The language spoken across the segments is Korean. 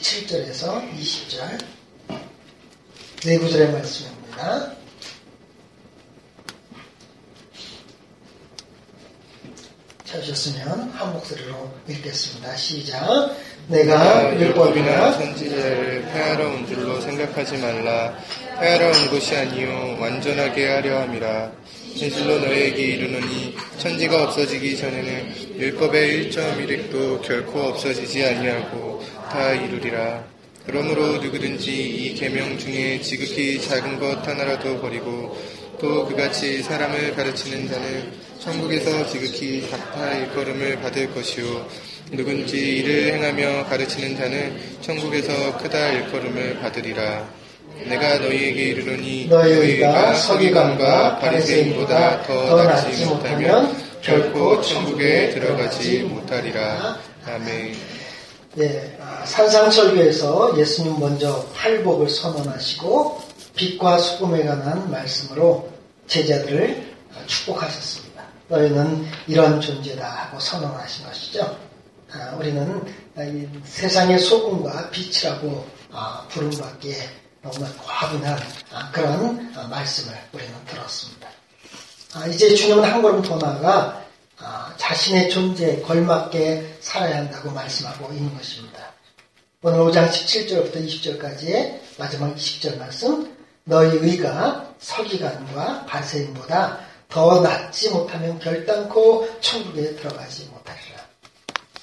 17절에서 20절 네 구절의 말씀입니다. 찾으셨으면 한 목소리로 읽겠습니다. 시작. 내가 율법이나 선지자를 폐하러운 줄로 생각하지 말라. 폐하러운 것이 아니요 완전하게 하려 함이라. 진실로 너희에게 이르노니 천지가 없어지기 전에는 율법의 1.1획도 결코 없어지지 아니하고 다 이루리라. 그러므로 누구든지 이 계명 중에 지극히 작은 것 하나라도 버리고 또 그같이 사람을 가르치는 자는 천국에서 지극히 작다 일걸음을 받을 것이요 누군지 이를 행하며 가르치는 자는 천국에서 크다 일걸음을 받으리라. 내가 너희에게 이르노니 너희가 서기관과 바리새인보다 더 낫지 못하면 결코 천국에 들어가지 못하리라. 아멘. 예, 아, 산상설교에서 예수님 먼저 팔복을 선언하시고 빛과 소금에 관한 말씀으로 제자들을 축복하셨습니다. 너희는 이런 존재다 하고 선언하신 것이죠. 아, 우리는 이 세상의 소금과 빛이라고 아, 부름받기에 너무나 과분한 아, 그런 아, 말씀을 우리는 들었습니다. 아, 이제 주님은 한 걸음 더 나아가 아, 자신의 존재에 걸맞게 살아야 한다고 말씀하고 있는 것입니다. 오늘 5장 17절부터 20절까지의 마지막 20절 말씀 너희 의가 서기관과 바세인보다 더 낫지 못하면 결단코 천국에 들어가지 못하리라.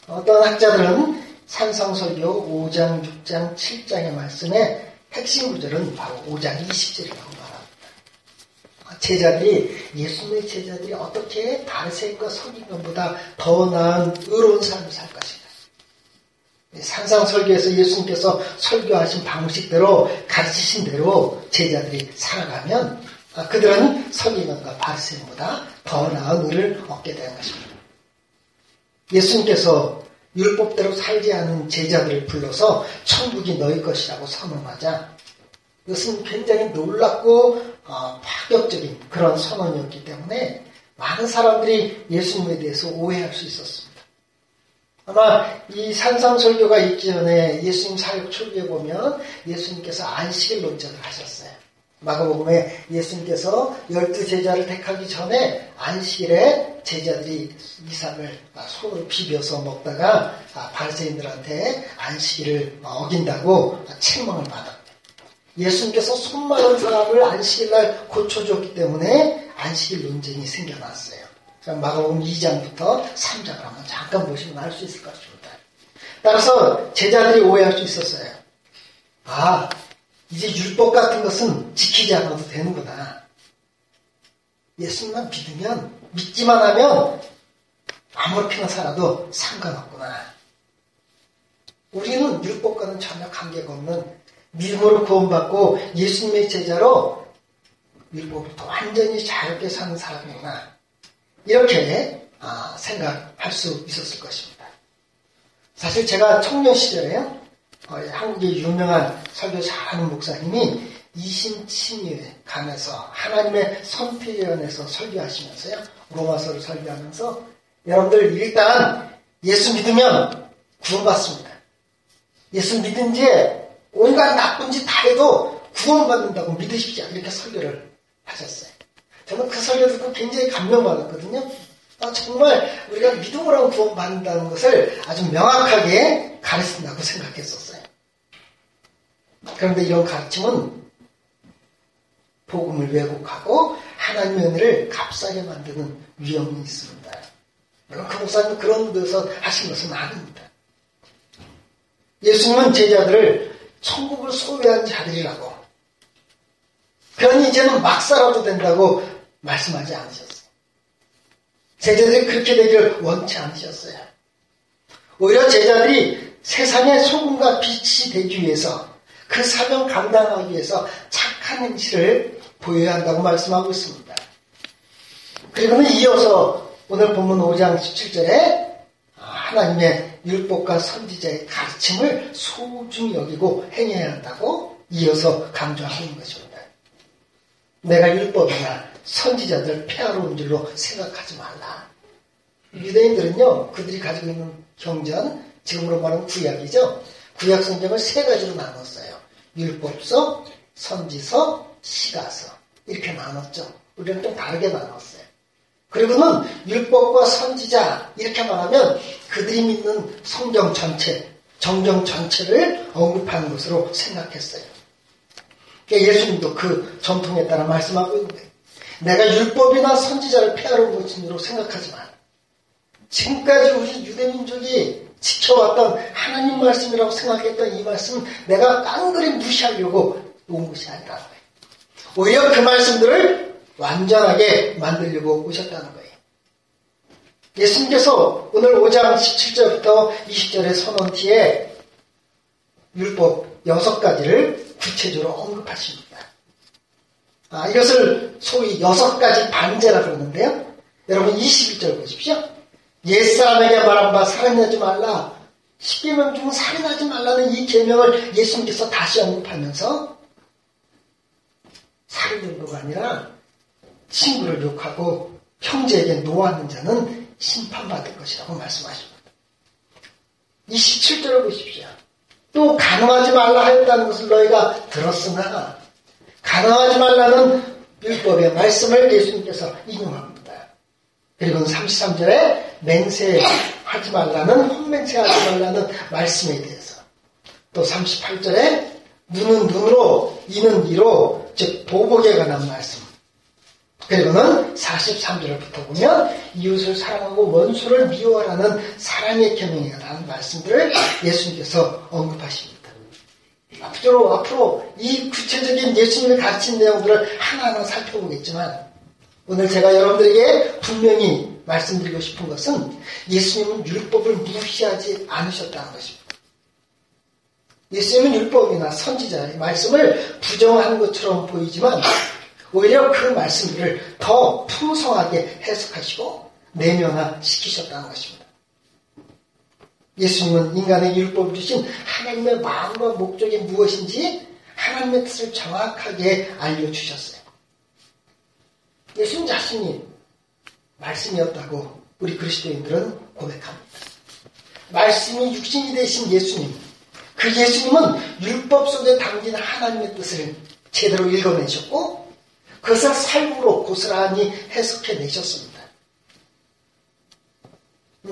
어떤 학자들은 산성설교 5장, 6장, 7장의 말씀의 핵심 구절은 바로 5장 20절이라고 말합니다. 제자들이 예수님의 제자들이 어떻게 바리새인과 서기관보다 더 나은 의로운 삶을 살 것인가? 산상설교에서 예수님께서 설교하신 방식대로 가르치신 대로 제자들이 살아가면 그들은 서기관과 바리새인보다 더 나은 의를 얻게 되는 것입니다. 예수님께서 율법대로 살지 않은 제자들을 불러서 천국이 너희 것이라고 선언하자 이것은 굉장히 놀랍고 어, 파격적인 그런 선언이었기 때문에 많은 사람들이 예수님에 대해서 오해할 수 있었습니다. 아마 이 산상설교가 있기 전에 예수님 사역 초기에 보면 예수님께서 안식일 논쟁을 하셨어요. 마가복음에 예수님께서 열두 제자를 택하기 전에 안식일에 제자들이 이삭을 손으로 비벼서 먹다가 바리새인들한테 안식일을 어긴다고 책망을 받았대. 예수님께서 손 많은 사람을 안식일날 고쳐줬기 때문에 안식일 논쟁이 생겨났어요. 마가복음 2장부터 3장을 한번 잠깐 보시면 알 수 있을 것 같습니다. 따라서 제자들이 오해할 수 있었어요. 아, 이제 율법 같은 것은 지키지 않아도 되는구나. 예수님만 믿으면, 믿기만 하면 아무렇게나 살아도 상관없구나. 우리는 율법과는 전혀 관계가 없는 믿음으로 구원받고 예수님의 제자로 율법부터 완전히 자유롭게 사는 사람이구나. 이렇게 생각할 수 있었을 것입니다. 사실 제가 청년 시절에요. 한국의 유명한 설교 잘하는 목사님이 이심치미에 관해서 하나님의 선택에 관해서 설교하시면서요. 로마서를 설교하면서 여러분들 일단 예수 믿으면 구원받습니다. 예수 믿은 뒤에 온갖 나쁜 짓 다 해도 구원받는다고 믿으십시오. 이렇게 설교를 하셨어요. 저는 그 설교 듣고 굉장히 감명받았거든요. 아, 정말 우리가 믿음으로 구원받는다는 것을 아주 명확하게 가르친다고 생각했었어요. 그런데 이런 가르침은 복음을 왜곡하고 하나님의 은혜를 값싸게 만드는 위험이 있습니다. 여러분, 그 목사님 그런 데서 하신 것은 아닙니다. 예수님은 제자들을 천국을 소유한 자들이라고 그러니 이제는 막 살아도 된다고 말씀하지 않으셨어요. 제자들이 그렇게 되기를 원치 않으셨어요. 오히려 제자들이 세상의 소금과 빛이 되기 위해서 그 사명 감당하기 위해서 착한 행실을 보여야 한다고 말씀하고 있습니다. 그리고는 이어서 오늘 본문 5장 17절에 하나님의 율법과 선지자의 가르침을 소중히 여기고 행해야 한다고 이어서 강조하는 것입니다. 내가 율법이나 선지자들 폐하로운 줄로 생각하지 말라. 유대인들은요, 그들이 가지고 있는 경전, 지금으로 말하면 구약이죠. 구약 성경을 세 가지로 나눴어요. 율법서, 선지서, 시가서. 이렇게 나눴죠. 우리는 좀 다르게 나눴어요. 그리고는 율법과 선지자, 이렇게 말하면 그들이 믿는 성경 전체, 정경 전체를 언급하는 것으로 생각했어요. 그러니까 예수님도 그 전통에 따라 말씀하고 있는 거예요. 내가 율법이나 선지자를 폐하러 온 것으로 생각하지 만 지금까지 우리 유대민족이 지켜왔던 하나님 말씀이라고 생각했던 이 말씀 내가 깡그리 무시하려고 온 것이 거예요. 오히려 그 말씀들을 완전하게 만들려고 오셨다는 거예요. 예수님께서 오늘 5장 17절부터 20절의 선언티에 율법 6가지를 구체적으로 언급하십니다. 아, 이것을 소위 6가지 반제라 그러는데요. 여러분 21절 보십시오. 옛사람에게 말한 바 살인하지 말라. 10계명 중 살인하지 말라는 이 계명을 예수님께서 다시 언급하면서 살인 정도가 아니라 친구를 욕하고 형제에게 노하는 자는 심판받을 것이라고 말씀하십니다. 27절을 보십시오. 또 가늠하지 말라 하였다는 것을 너희가 들었으나 가늠하지 말라는 율법의 말씀을 예수님께서 인용합니다. 그리고 33절에 맹세하지 말라는 혼맹세하지 말라는 말씀에 대해서 또 38절에 눈은 눈으로 이는 이로 즉 보복에 관한 말씀 그리고는 43절부터 보면 이웃을 사랑하고 원수를 미워하라는 사랑의 관한 말씀들을 예수님께서 언급하십니다. 앞으로 앞으로 이 구체적인 예수님의 가르친 내용들을 하나하나 살펴보겠지만 오늘 제가 여러분들에게 분명히 말씀드리고 싶은 것은 예수님은 율법을 무시하지 않으셨다는 것입니다. 예수님은 율법이나 선지자의 말씀을 부정하는 것처럼 보이지만 오히려 그 말씀들을 더 풍성하게 해석하시고 내면화시키셨다는 것입니다. 예수님은 인간의 율법을 주신 하나님의 마음과 목적이 무엇인지 하나님의 뜻을 정확하게 알려주셨어요. 예수님 자신이 말씀이었다고 우리 그리스도인들은 고백합니다. 말씀이 육신이 되신 예수님, 그 예수님은 율법 속에 담긴 하나님의 뜻을 제대로 읽어내셨고 그것을 삶으로 고스란히 해석해 내셨습니다.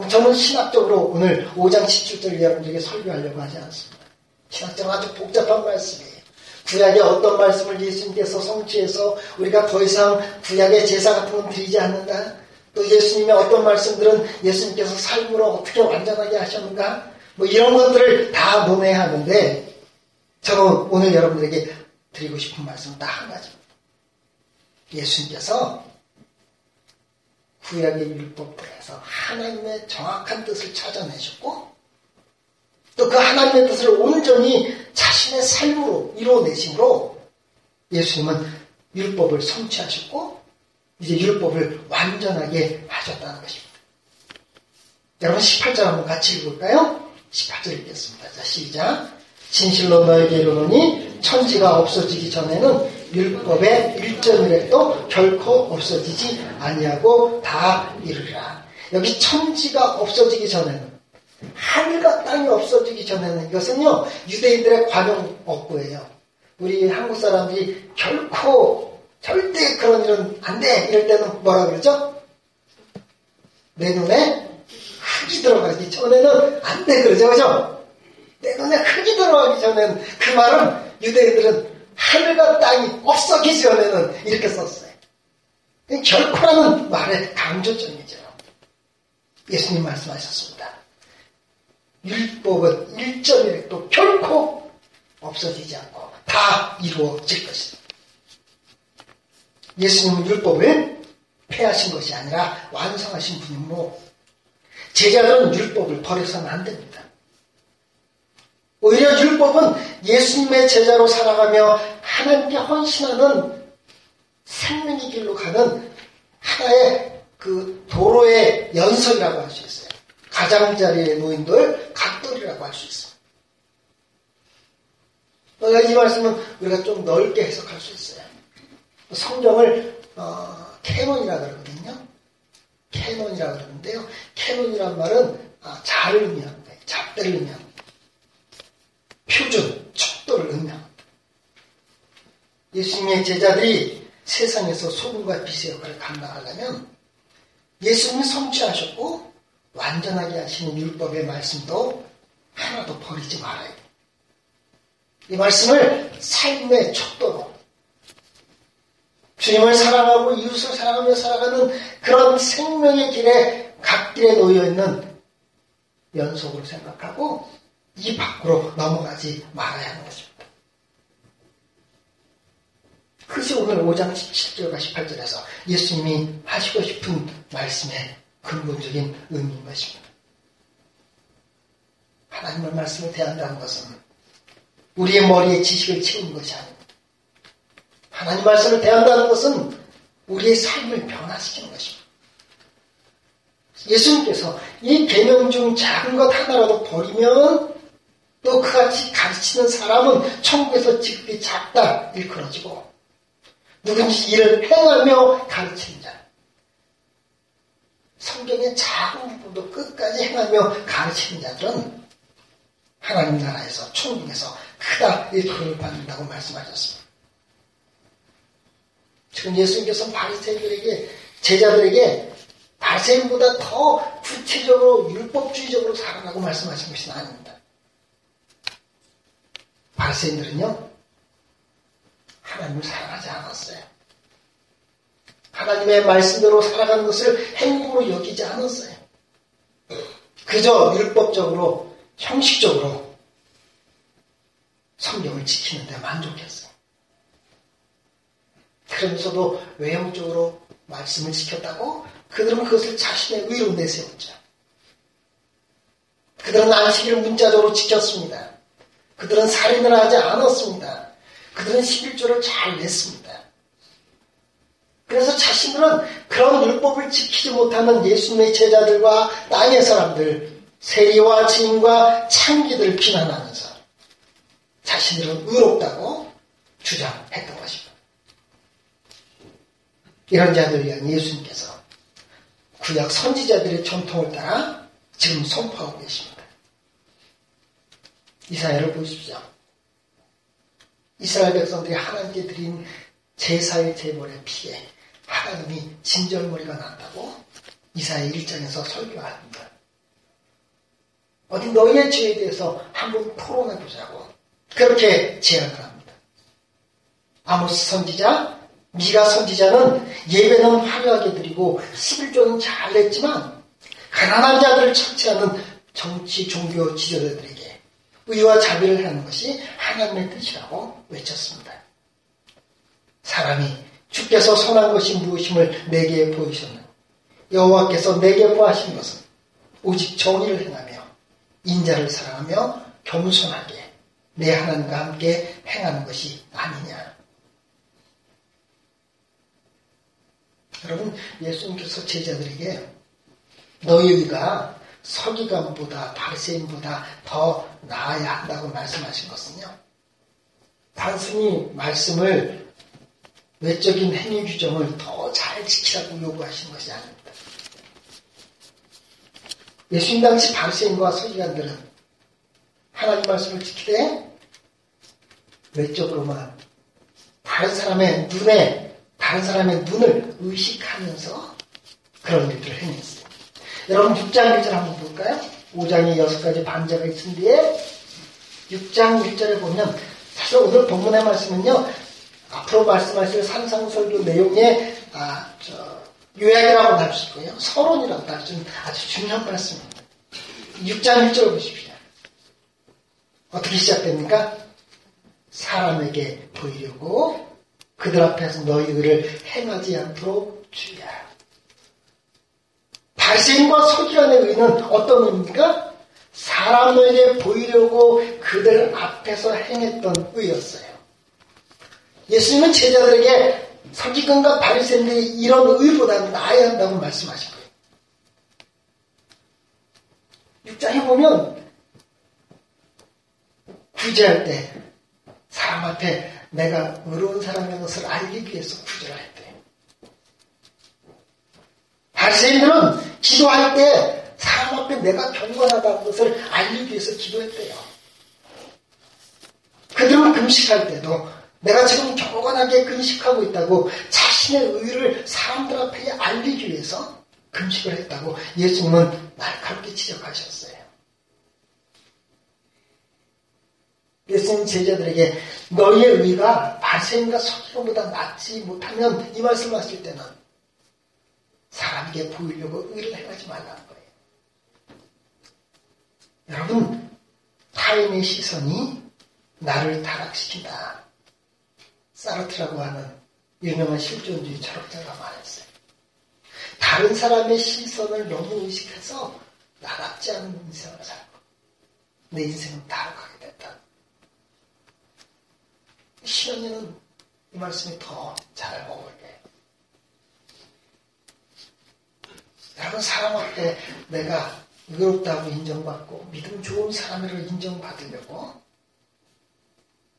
저는 신학적으로 오늘 5장 17절 여러분들에게 설교하려고 하지 않습니다. 신학적으로 아주 복잡한 말씀이에요. 구약의 어떤 말씀을 예수님께서 성취해서 우리가 더 이상 구약의 제사 같은 건 드리지 않는다. 또 예수님의 어떤 말씀들은 예수님께서 삶으로 어떻게 완전하게 하셨는가? 뭐 이런 것들을 다 논해야 하는데 저는 오늘 여러분들에게 드리고 싶은 말씀은 딱 한 가지입니다. 예수님께서 구약의 율법들에서 하나님의 정확한 뜻을 찾아내셨고 또 그 하나님의 뜻을 온전히 자신의 삶으로 이루어내심으로 예수님은 율법을 성취하셨고 이제 율법을 완전하게 하셨다는 것입니다. 여러분 18절 한번 같이 읽을까요? 18절 읽겠습니다. 자 시작. 진실로 너에게 이르노니 천지가 없어지기 전에는 율법의 일점이라도 결코 없어지지 아니하고 다 이르리라. 여기 천지가 없어지기 전에는 하늘과 땅이 없어지기 전에는 이것은요 유대인들의 관용 업고예요. 우리 한국 사람들이 결코 절대 그런 일은 안 돼. 이럴 때는 뭐라 그러죠? 내 눈에 흙이 들어가기 전에는 안 돼. 그러죠. 그죠? 내 눈에 흙이 들어가기 전에는 그 말은 유대인들은 하늘과 땅이 없어지기 전에는 이렇게 썼어요. 결코라는 말의 강조점이죠. 예수님 말씀하셨습니다. 율법은 1점이라도 결코 없어지지 않고 다 이루어질 것이다. 예수님은 율법을 폐하신 것이 아니라 완성하신 분이므로 제자들은 율법을 버려서는 안 됩니다. 오히려 율법은 예수님의 제자로 살아가며 하나님께 헌신하는 생명의 길로 가는 하나의 그 도로의 연석이라고 할 수 있어요. 가장자리에 놓인 갓돌이라고 할 수 있어요. 이 말씀은 우리가 좀 넓게 해석할 수 있어요. 성경을 어, canon이라 그러거든요. canon이라 그러는데요. canon이란 말은 아, 자를 의미합니다. 잣대를 의미합니다. 표준, 척도를 의미합니다. 예수님의 제자들이 세상에서 소금과 빛의 역할을 감당하려면 예수님이 성취하셨고 완전하게 하시는 율법의 말씀도 하나도 버리지 말아야 돼요. 이 말씀을 삶의 척도로 주님을 사랑하고 이웃을 사랑하며 살아가는 그런 생명의 길에 갓길에 놓여 있는 연속으로 생각하고 이 밖으로 넘어가지 말아야 하는 것입니다. 그것이 오늘 5장 17절과 18절에서 예수님이 하시고 싶은 말씀의 근본적인 의미인 것입니다. 하나님의 말씀을 대한다는 것은 우리의 머리에 지식을 채우는 것이 아닙니다. 하나님 말씀을 대한다는 것은 우리의 삶을 변화시키는 것입니다. 예수님께서 이 계명 중 작은 것 하나라도 버리면 또 그같이 가르치는 사람은 천국에서 지극히 작다 일컬어지고 누군지 일을 행하며 가르치는 자 성경의 작은 부분도 끝까지 행하며 가르치는 자들은 하나님 나라에서 천국에서 크다 이 돈을 받는다고 말씀하셨습니다. 지금 예수님께서 바리새인들에게 제자들에게 바리새인보다 더 구체적으로 율법주의적으로 살아라고 말씀하신 것이 아닙니다. 바리새인들은요 하나님을 사랑하지 않았어요. 하나님의 말씀대로 살아가는 것을 행복으로 여기지 않았어요. 그저 율법적으로 형식적으로 성경을 지키는 데 만족했어요. 그러면서도 외형적으로 말씀을 지켰다고 그들은 그것을 자신의 의로 내세웠죠. 그들은 안식일을 문자적으로 지켰습니다. 그들은 살인을 하지 않았습니다. 그들은 11조를 잘 냈습니다. 그래서 자신들은 그런 율법을 지키지 못하는 예수님의 제자들과 땅의 사람들, 세리와 지인과 창기들을 비난하면서 자신들은 의롭다고 주장했던 것입니다. 이런 자들을 위한 예수님께서 구약 선지자들의 전통을 따라 지금 선포하고 계십니다. 이사야를 보십시오. 이스라엘 백성들이 하나님께 드린 제사의 제물의 피에 하나님이 진절머리가 난다고 이사야 1장에서 설교합니다. 어디 너희의 죄에 대해서 한번 토론해 보자고 그렇게 제안을 합니다. 아모스 선지자, 미가 선지자는 예배는 화려하게 드리고 11조는 잘 냈지만 가난한 자들을 착취하는 정치 종교 지도자들에게 의와 자비를 하는 것이 하나님의 뜻이라고 외쳤습니다. 사람이 주께서 선한 것이 무엇임을 내게 보이셨는 여호와께서 내게 보하신 것은 오직 정의를 행하며 인자를 사랑하며 겸손하게 내 하나님과 함께 행하는 것이 아니냐. 여러분 예수님께서 제자들에게 너희 의가 서기관보다 바리새인보다 더 나아야 한다고 말씀하신 것은요. 단순히 말씀을 외적인 행위 규정을 더 잘 지키라고 요구하신 것이 아닙니다. 예수님 당시 바리새인과 서기관들은 하나님 말씀을 지키되 외적으로만 다른 사람의 눈에 다른 사람의 눈을 의식하면서 그런 일들을 행했어요. 여러분 6장 1절 한번 볼까요? 5장에 6가지 반자가 있은 뒤에 6장 1절에 보면 사실 오늘 본문의 말씀은요. 앞으로 말씀하실 산상설교 내용의 아, 요약이라고 할 수 있고요. 서론이라고 할 수 있는 아주 중요한 말씀입니다. 6장 1절 보십시오. 어떻게 시작됩니까? 사람에게 보이려고 그들 앞에서 너희들을 행하지 않도록 주의하라. 발생과 서기관의 의는 어떤 의입니까? 사람에게 보이려고 그들 앞에서 행했던 의였어요. 예수님은 제자들에게 서기관과 바리새인들이 이런 의보다 나아야 한다고 말씀하신 거예요. 6장에 보면 구제할 때 사람 앞에 내가 의로운 사람의 것을 알기 위해서 구제를 했대요. 바리새인들은 기도할 때 사람 앞에 내가 경건하다는 것을 알기 위해서 기도했대요. 그들은 금식할 때도 내가 지금 경건하게 금식하고 있다고 자신의 의를 사람들 앞에 알리기 위해서 금식을 했다고 예수님은 날카롭게 지적하셨어요. 예수님 제자들에게 너희의 의가 바세인과 서기로보다 낫지 못하면 이 말씀을 하실 때는 사람에게 보이려고 의를 행하지 말라는 거예요. 여러분, 타인의 시선이 나를 타락시킨다. 사르트라고 하는 유명한 실존주의 철학자가 말했어요. 다른 사람의 시선을 너무 의식해서 나답지 않은 인생을 살고 내 인생은 타락하게 됐다. 신현이는 이 말씀이 더 잘 어울려요. 여러분 사람 앞에 내가 의롭다고 인정받고 믿음 좋은 사람으로 인정받으려고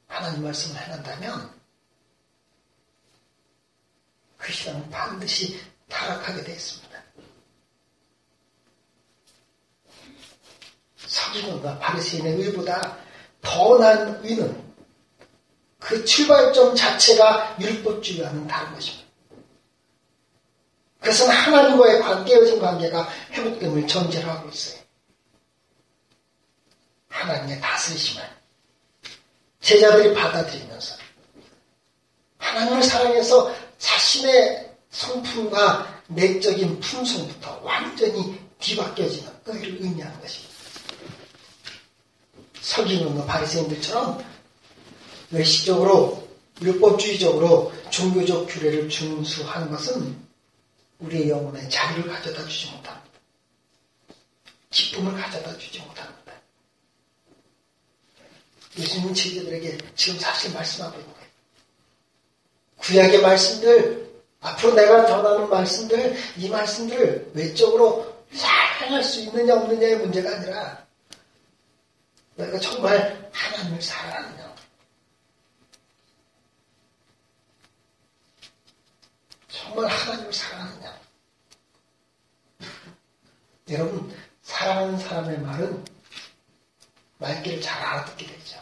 하나님 말씀을 해낸다면 그 신앙은 반드시 타락하게 되어 있습니다. 서기관과 바리새인의 의보다 더 난 의는 그 출발점 자체가 율법주의와는 다른 것입니다. 그것은 하나님과의 관, 깨어진 관계가 회복됨을 전제로 하고 있어요. 하나님의 다스리심을 제자들이 받아들이면서 하나님을 사랑해서 자신의 성품과 내적인 품성부터 완전히 뒤바뀌어지는 의를 의미하는 것입니다. 서기관과 바리새인들처럼 외식적으로 율법주의적으로 종교적 규례를 준수하는 것은 우리의 영혼에 자유를 가져다 주지 못합니다. 기쁨을 가져다 주지 못합니다. 예수님 제자들에게 지금 사실 말씀하고 있는 거예요. 구약의 말씀들, 앞으로 내가 전하는 말씀들, 이 말씀들을 외적으로 잘 행할 수 있느냐 없느냐의 문제가 아니라 내가 정말 하나님을 사랑하느냐. 정말 하나님을 사랑하느냐. 여러분, 사랑하는 사람의 말은 말귀를 잘 알아듣게 되죠.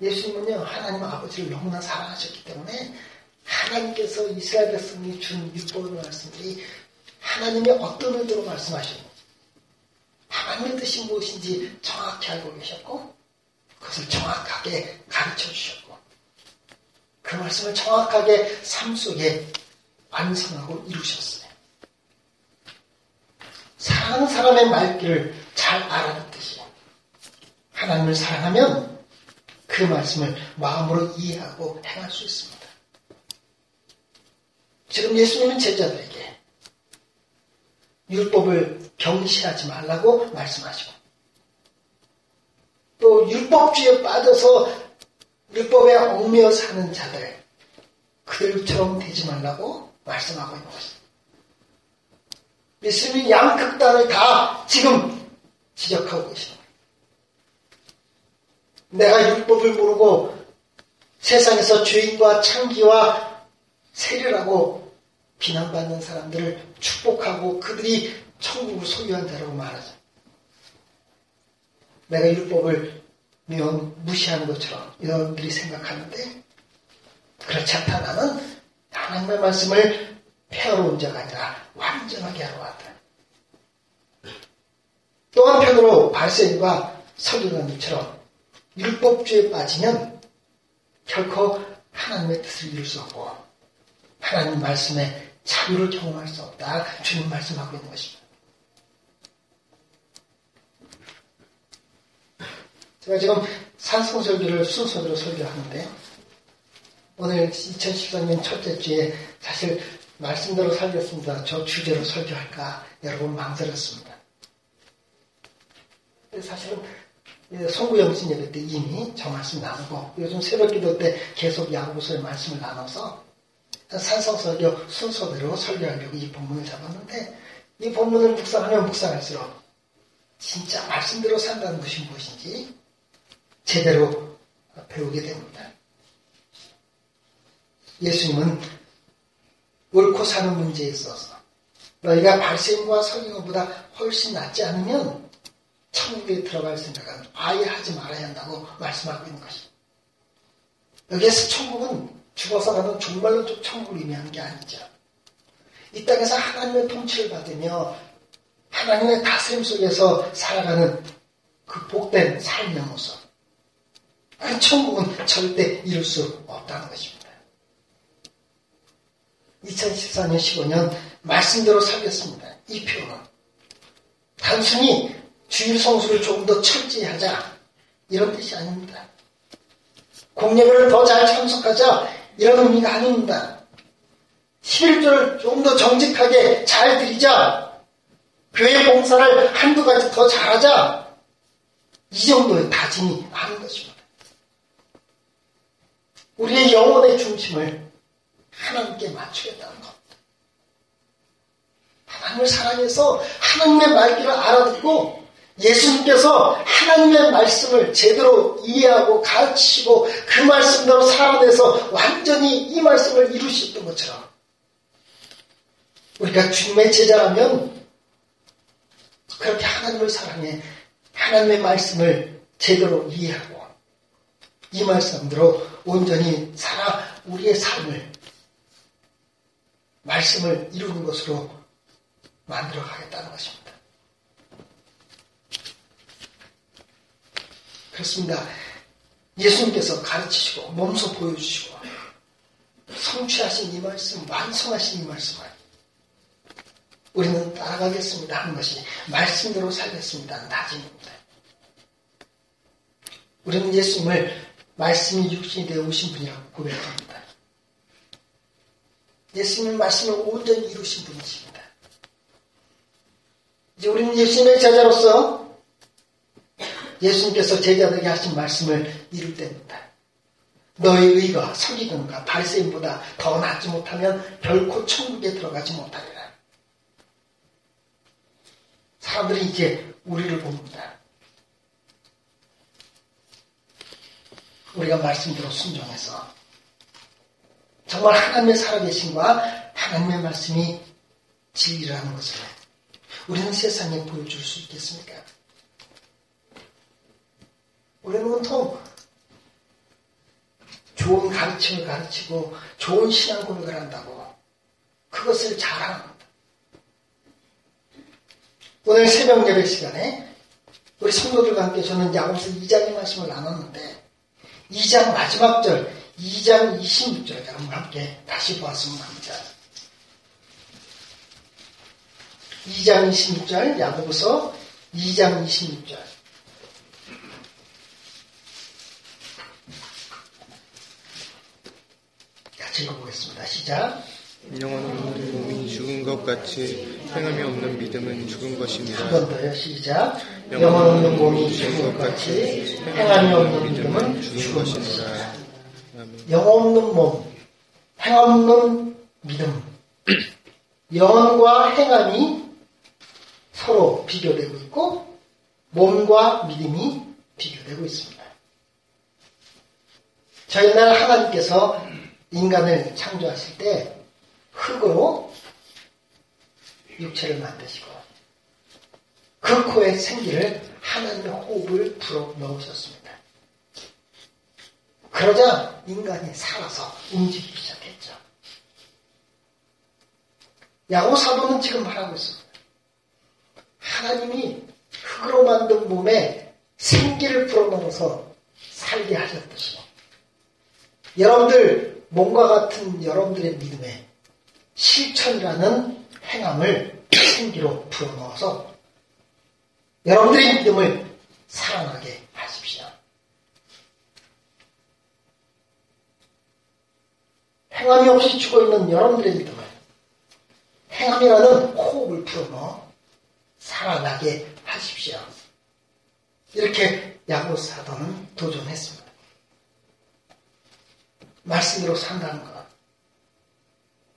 예수님은요, 하나님 아버지를 너무나 사랑하셨기 때문에 하나님께서 이스라엘 백성이 준 율법의 말씀들이 하나님의 어떤 의도로 말씀하셨는지, 하나님의 뜻이 무엇인지 정확히 알고 계셨고, 그것을 정확하게 가르쳐 주셨고, 그 말씀을 정확하게 삶 속에 완성하고 이루셨어요. 사랑하는 사람의 말귀를 잘 알아듣듯이 하나님을 사랑하면 그 말씀을 마음으로 이해하고 행할 수 있습니다. 지금 예수님은 제자들에게 율법을 경시하지 말라고 말씀하시고 또 율법주의에 빠져서 율법에 얽매여 사는 자들 그들처럼 되지 말라고 말씀하고 있는 것입니다. 예수님이 양극단을 다 지금 지적하고 계십니다. 내가 율법을 모르고 세상에서 죄인과 창기와 세례라고 비난받는 사람들을 축복하고 그들이 천국을 소유한 자라고 말하죠. 내가 율법을 미운 무시하는 것처럼 여러분들이 생각하는데 그렇지 않다 나는 하나님의 말씀을 폐하러 온 자가 아니라 완전하게 하러 왔다. 또 한편으로 발생과 서기관들처럼 율법주의에 빠지면 결코 하나님의 뜻을 이룰 수 없고 하나님 말씀에 자유를 경험할 수 없다. 주님 말씀하고 있는 것입니다. 제가 지금 산성설교를 순서대로 설교하는데 오늘 2014년 첫째 주에 사실 말씀대로 살겠습니다. 저 주제로 설교할까 여러분 망설였습니다. 사실은 송구영신 예배 때 이미 저 말씀 나누고 요즘 새벽기도 때 계속 야구보서의 말씀을 나눠서 산성설교 순서대로 설교하려고 이 본문을 잡았는데 이 본문을 묵상하면 묵상할수록 진짜 말씀대로 산다는 것이 무엇인지 제대로 배우게 됩니다. 예수님은 옳고 사는 문제에 있어서 너희가 발생과 성경보다 훨씬 낫지 않으면 천국에 들어갈 생각은 아예 하지 말아야 한다고 말씀하고 있는 것입니다. 여기에서 천국은 죽어서 가는 정말로 천국을 의미하는 게 아니죠. 이 땅에서 하나님의 통치를 받으며 하나님의 다스림 속에서 살아가는 그 복된 삶의 모습. 그 천국은 절대 이룰 수 없다는 것입니다. 2014년, 15년 말씀대로 살겠습니다. 이 표현은 단순히 주일 성수를 조금 더 철저히 하자 이런 뜻이 아닙니다. 공예배를 더 잘 참석하자 이런 의미가 아닙니다. 11조를 조금 더 정직하게 잘 드리자 교회 봉사를 한두 가지 더 잘하자 이 정도의 다짐이 하는 것입니다. 우리의 영혼의 중심을 하나님께 맞추겠다는 것. 하나님을 사랑해서 하나님의 말귀를 알아듣고 예수님께서 하나님의 말씀을 제대로 이해하고 가르치시고 그 말씀대로 살아내서 완전히 이 말씀을 이루셨던 것처럼 우리가 주님의 제자라면 그렇게 하나님을 사랑해 하나님의 말씀을 제대로 이해하고 이 말씀대로 온전히 살아 우리의 삶을 말씀을 이루는 것으로 만들어 가겠다는 것입니다. 그렇습니다. 예수님께서 가르치시고 몸소 보여주시고 성취하신 이 말씀, 완성하신 이 말씀을 우리는 따라가겠습니다 하는 것이 말씀대로 살겠습니다 하는 다짐입니다. 우리는 예수님을 말씀이 육신이 되어 오신 분이라고 고백합니다. 예수님의 말씀을 온전히 이루신 분이십니다. 이제 우리는 예수님의 제자로서 예수님께서 제자들에게 하신 말씀을 이룰 때입니다. 너의 의가 서기관과 바리새인보다 더 낫지 못하면 결코 천국에 들어가지 못하리라. 사람들이 이제 우리를 봅니다. 우리가 말씀대로 순종해서 정말 하나님의 살아계신과 하나님의 말씀이 진리라는 것을 우리는 세상에 보여줄 수 있겠습니까? 우리는 온통 좋은 가르침을 가르치고 좋은 신앙 고백을 한다고 그것을 자랑합니다. 오늘 새벽 예배 시간에 우리 성도들과 함께 저는 야고보서 2장의 말씀을 나눴는데 2장 마지막 절 2장 26절 여러분 함께 다시 보았으면 합니다. 2장 26절 야고보서 2장 26절 같이 읽어보겠습니다. 시작 영원한 몸이 죽은 것 같이 행함이 없는 믿음은 죽은 것입니다. 한번 더요. 시작 영혼 없는 몸이 죽은 것 같이 행함이 없는 믿음은 죽은 것입니다. 영 없는 몸, 행 없는 믿음. 영과 행함이 서로 비교되고 있고 몸과 믿음이 비교되고 있습니다. 저희 날 하나님께서 인간을 창조하실 때 흙으로 육체를 만드시고 그 코에 생기를 하나님의 호흡을 불어 넣으셨습니다. 그러자 인간이 살아서 움직이기 시작했죠. 야고 사도는 지금 말하고 있습니다. 하나님이 흙으로 만든 몸에 생기를 불어넣어서 살게 하셨듯이 여러분들 몸과 같은 여러분들의 믿음에 실천이라는 행함을 생기로 불어넣어서 여러분들의 믿음을 살아나게 하십시오. 행함이 없이 죽어 있는 여러분들의 믿음을 행함이라는 호흡을 불어넣어 살아나게 하십시오. 이렇게 야고 사도는 도전했습니다. 말씀대로 산다는 것.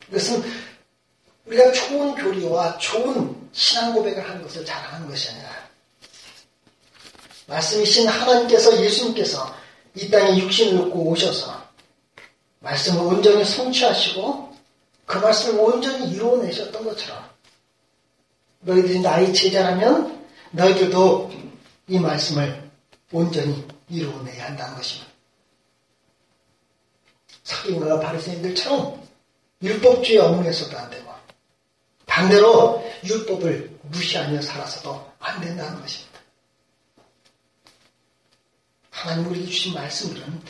이것은 우리가 좋은 교리와 좋은 신앙 고백을 하는 것을 자랑하는 것이 아니라 말씀이신 하나님께서 예수님께서 이 땅에 육신을 입고 오셔서 말씀을 온전히 성취하시고 그 말씀을 온전히 이루어내셨던 것처럼 너희들이 나의 제자라면 너희들도 이 말씀을 온전히 이루어내야 한다는 것입니다. 사기인과 바리새인들처럼 율법주의 업무에서도 안 되고 반대로 율법을 무시하며 살아서도 안 된다는 것입니다. 하나님 우리에게 주신 말씀들은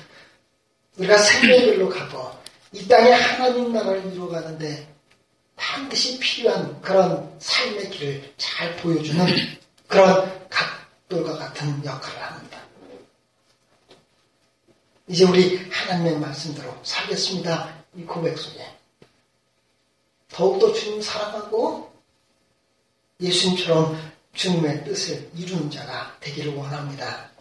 우리가 생명별로 가고 이 땅에 하나님 나라를 이루어가는데 반드시 필요한 그런 삶의 길을 잘 보여주는 그런 각돌과 같은 역할을 합니다. 이제 우리 하나님의 말씀대로 살겠습니다. 이 고백 속에 더욱더 주님 사랑하고 예수님처럼 주님의 뜻을 이루는 자가 되기를 원합니다.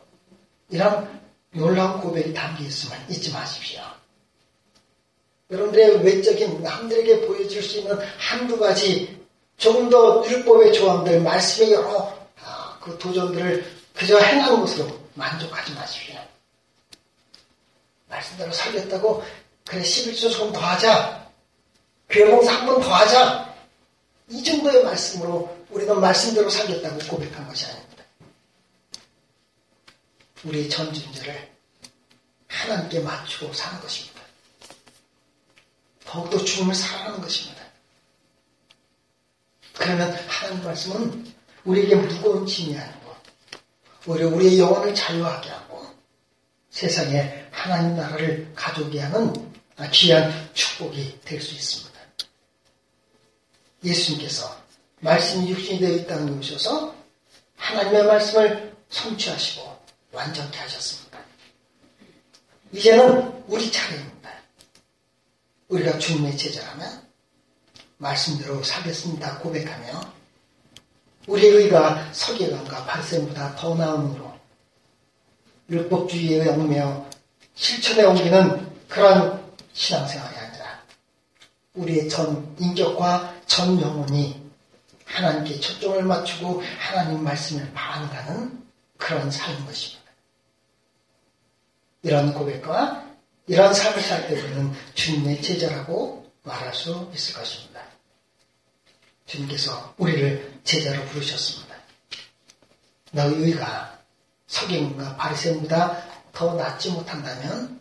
이런 놀라운 고백이 담겨 있음을 잊지 마십시오. 여러분들의 외적인 남들에게 보여줄 수 있는 한두 가지 조금 더 율법의 조항들, 말씀의 여러 아, 그 도전들을 그저 행하는 것으로 만족하지 마십시오. 말씀대로 살겠다고 그래 11조 조금 더 하자. 교회 봉사 한 번 더 하자. 이 정도의 말씀으로 우리는 말씀대로 살겠다고 고백한 것이 아닙니다. 우리의 전준제를 하나님께 맞추고 사는 것입니다. 더욱더 주님을 사랑하는 것입니다. 그러면 하나님 말씀은 우리에게 무거운 짐이 아니고 오히려 우리의 영혼을 자유하게 하고 세상에 하나님 나라를 가져오게 하는 귀한 축복이 될 수 있습니다. 예수님께서 말씀이 육신이 되어 있다는 데 오셔서 하나님의 말씀을 성취하시고 완전케 하셨습니다. 이제는 우리 차례입니다. 우리가 주님의 제자라면 말씀대로 살겠습니다 고백하며 우리의 의가 서기관과 바리새인보다 더 나음으로 율법주의에 얽매여 실천에 옮기는 그런 신앙생활이 아니라 우리의 전 인격과 전 영혼이 하나님께 초점을 맞추고 하나님 말씀을 반응하는 그런 삶인 것입니다. 이런 고백과 이러한 삶을 살 때 우리는 주님의 제자라고 말할 수 있을 것입니다. 주님께서 우리를 제자로 부르셨습니다. 너희 의가 석임과 바리새인보다 더 낫지 못한다면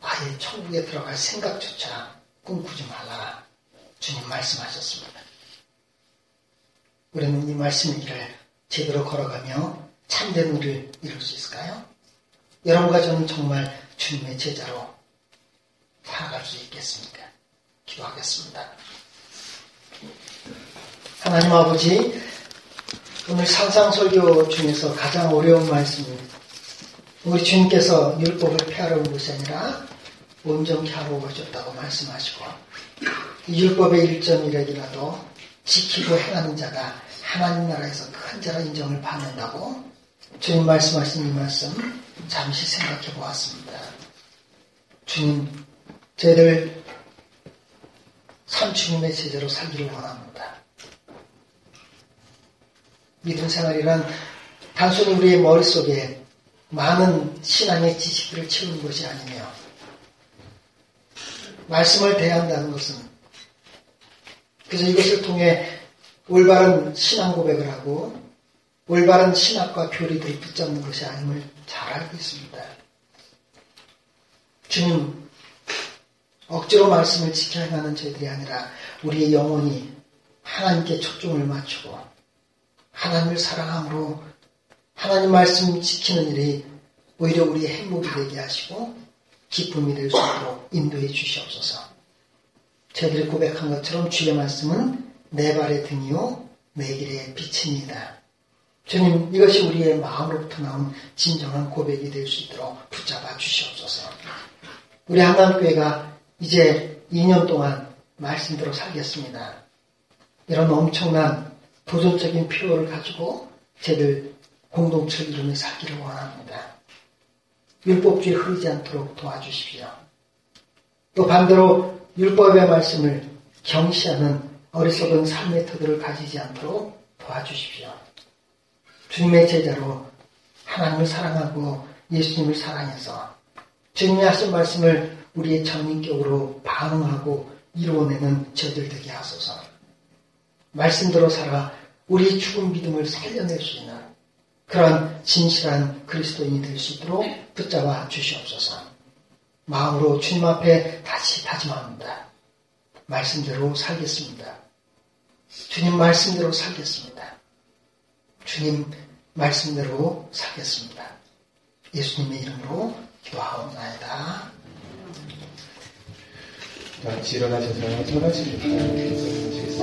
아예 천국에 들어갈 생각조차 꿈꾸지 말라. 주님 말씀하셨습니다. 우리는 이 말씀의 길을 제대로 걸어가며 참된 우리를 이룰 수 있을까요? 여러분과 저는 정말 주님의 제자로 살아갈 수 있겠습니까? 기도하겠습니다. 하나님 아버지, 오늘 상상설교 중에서 가장 어려운 말씀은 우리 주님께서 율법을 폐하러 온 것이 아니라 온전히 하러 오셨다고 말씀하시고 율법의 1.1핵이라도 지키고 행하는 자가 하나님 나라에서 큰 자라 인정을 받는다고 주님 말씀하신 이 말씀 잠시 생각해 보았습니다. 주님, 저희들 참 주님의 제자로 살기를 원합니다. 믿음 생활이란 단순히 우리의 머릿속에 많은 신앙의 지식들을 채우는 것이 아니며 말씀을 대한다는 것은 그래서 이것을 통해 올바른 신앙 고백을 하고 올바른 신학과 교리들을 붙잡는 것이 아님을 잘 알고 있습니다. 주님, 억지로 말씀을 지켜 야 하는 저희들이 아니라 우리의 영혼이 하나님께 초점을 맞추고 하나님을 사랑함으로 하나님 말씀 지키는 일이 오히려 우리의 행복이 되게 하시고 기쁨이 될 수 있도록 인도해 주시옵소서. 저희들이 고백한 것처럼 주의 말씀은 내 발의 등이요 내 길의 빛입니다. 주님 이것이 우리의 마음으로부터 나온 진정한 고백이 될 수 있도록 붙잡아 주시옵소서. 우리 한강교회가 이제 2년 동안 말씀대로 살겠습니다. 이런 엄청난 도전적인 필요를 가지고 저들 공동체를 이루며 살기를 원합니다. 율법주의 흐르지 않도록 도와주십시오. 또 반대로 율법의 말씀을 경시하는 어리석은 삶의 터들을 가지지 않도록 도와주십시오. 주님의 제자로 하나님을 사랑하고 예수님을 사랑해서 주님이 하신 말씀을 우리의 전인격으로 반응하고 이루어내는 저들 되게 하소서. 말씀대로 살아 우리의 죽은 믿음을 살려낼 수 있는 그런 진실한 그리스도인이 될 수 있도록 붙잡아 주시옵소서. 마음으로 주님 앞에 다시 다짐합니다. 말씀대로 살겠습니다. 주님 말씀대로 살겠습니다. 주님 말씀대로 살겠습니다. 예수님의 이름으로 기도하옵나이다. 같이 일어나셔서 전하시겠다. 기도하시겠습니다.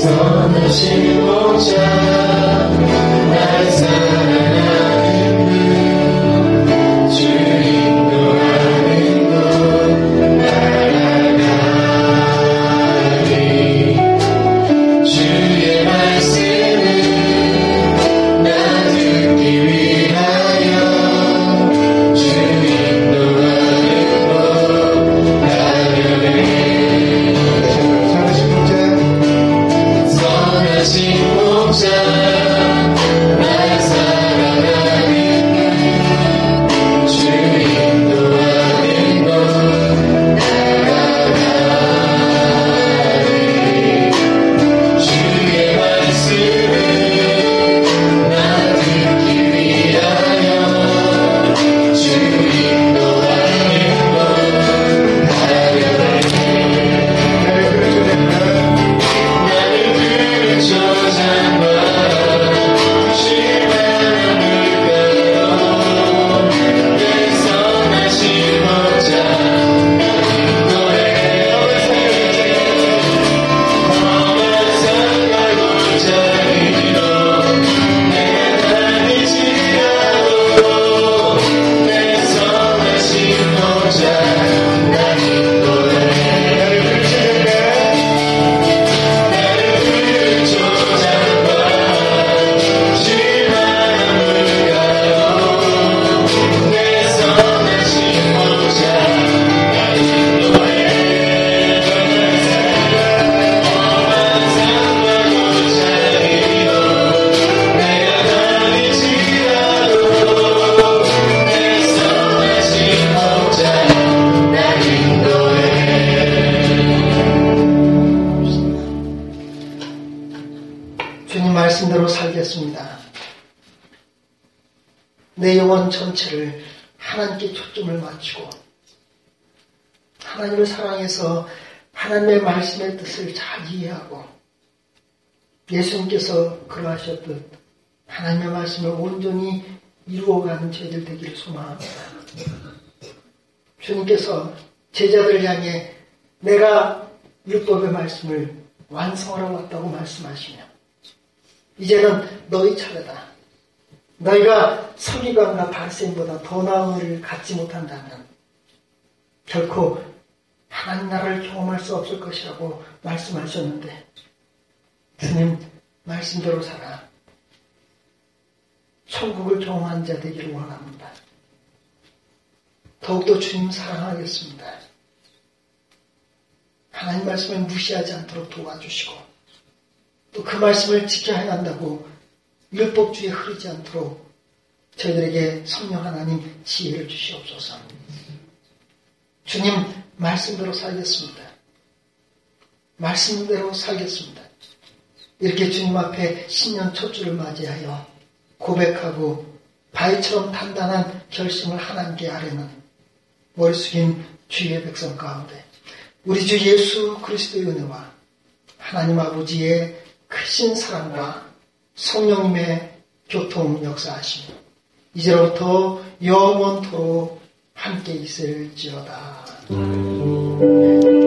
선하신 목자 내 영혼 전체를 하나님께 초점을 맞추고 하나님을 사랑해서 하나님의 말씀의 뜻을 잘 이해하고 예수님께서 그러하셨듯 하나님의 말씀을 온전히 이루어가는 저희들 되기를 소망합니다. 주님께서 제자들 향해 내가 율법의 말씀을 완성하러 왔다고 말씀하시며 이제는 너희 차례다. 너희가 서기관과 바리새인보다 더 나은 일을 갖지 못한다면 결코 하나님 나라를 경험할 수 없을 것이라고 말씀하셨는데 주님 말씀대로 살아 천국을 경험한 자 되기를 원합니다. 더욱더 주님 사랑하겠습니다. 하나님 말씀을 무시하지 않도록 도와주시고 또 그 말씀을 지켜야 한다고 율법주의에 흐르지 않도록 저희들에게 성령 하나님 지혜를 주시옵소서. 주님 말씀대로 살겠습니다. 말씀대로 살겠습니다. 이렇게 주님 앞에 신년 첫 주를 맞이하여 고백하고 바위처럼 단단한 결심을 하나님께 아뢰는 머리 숙인 주의 백성 가운데 우리 주 예수 그리스도의 은혜와 하나님 아버지의 크신 사랑과 성령님의 교통 역사하심 이제로부터 영원토록 함께 있을지어다. 스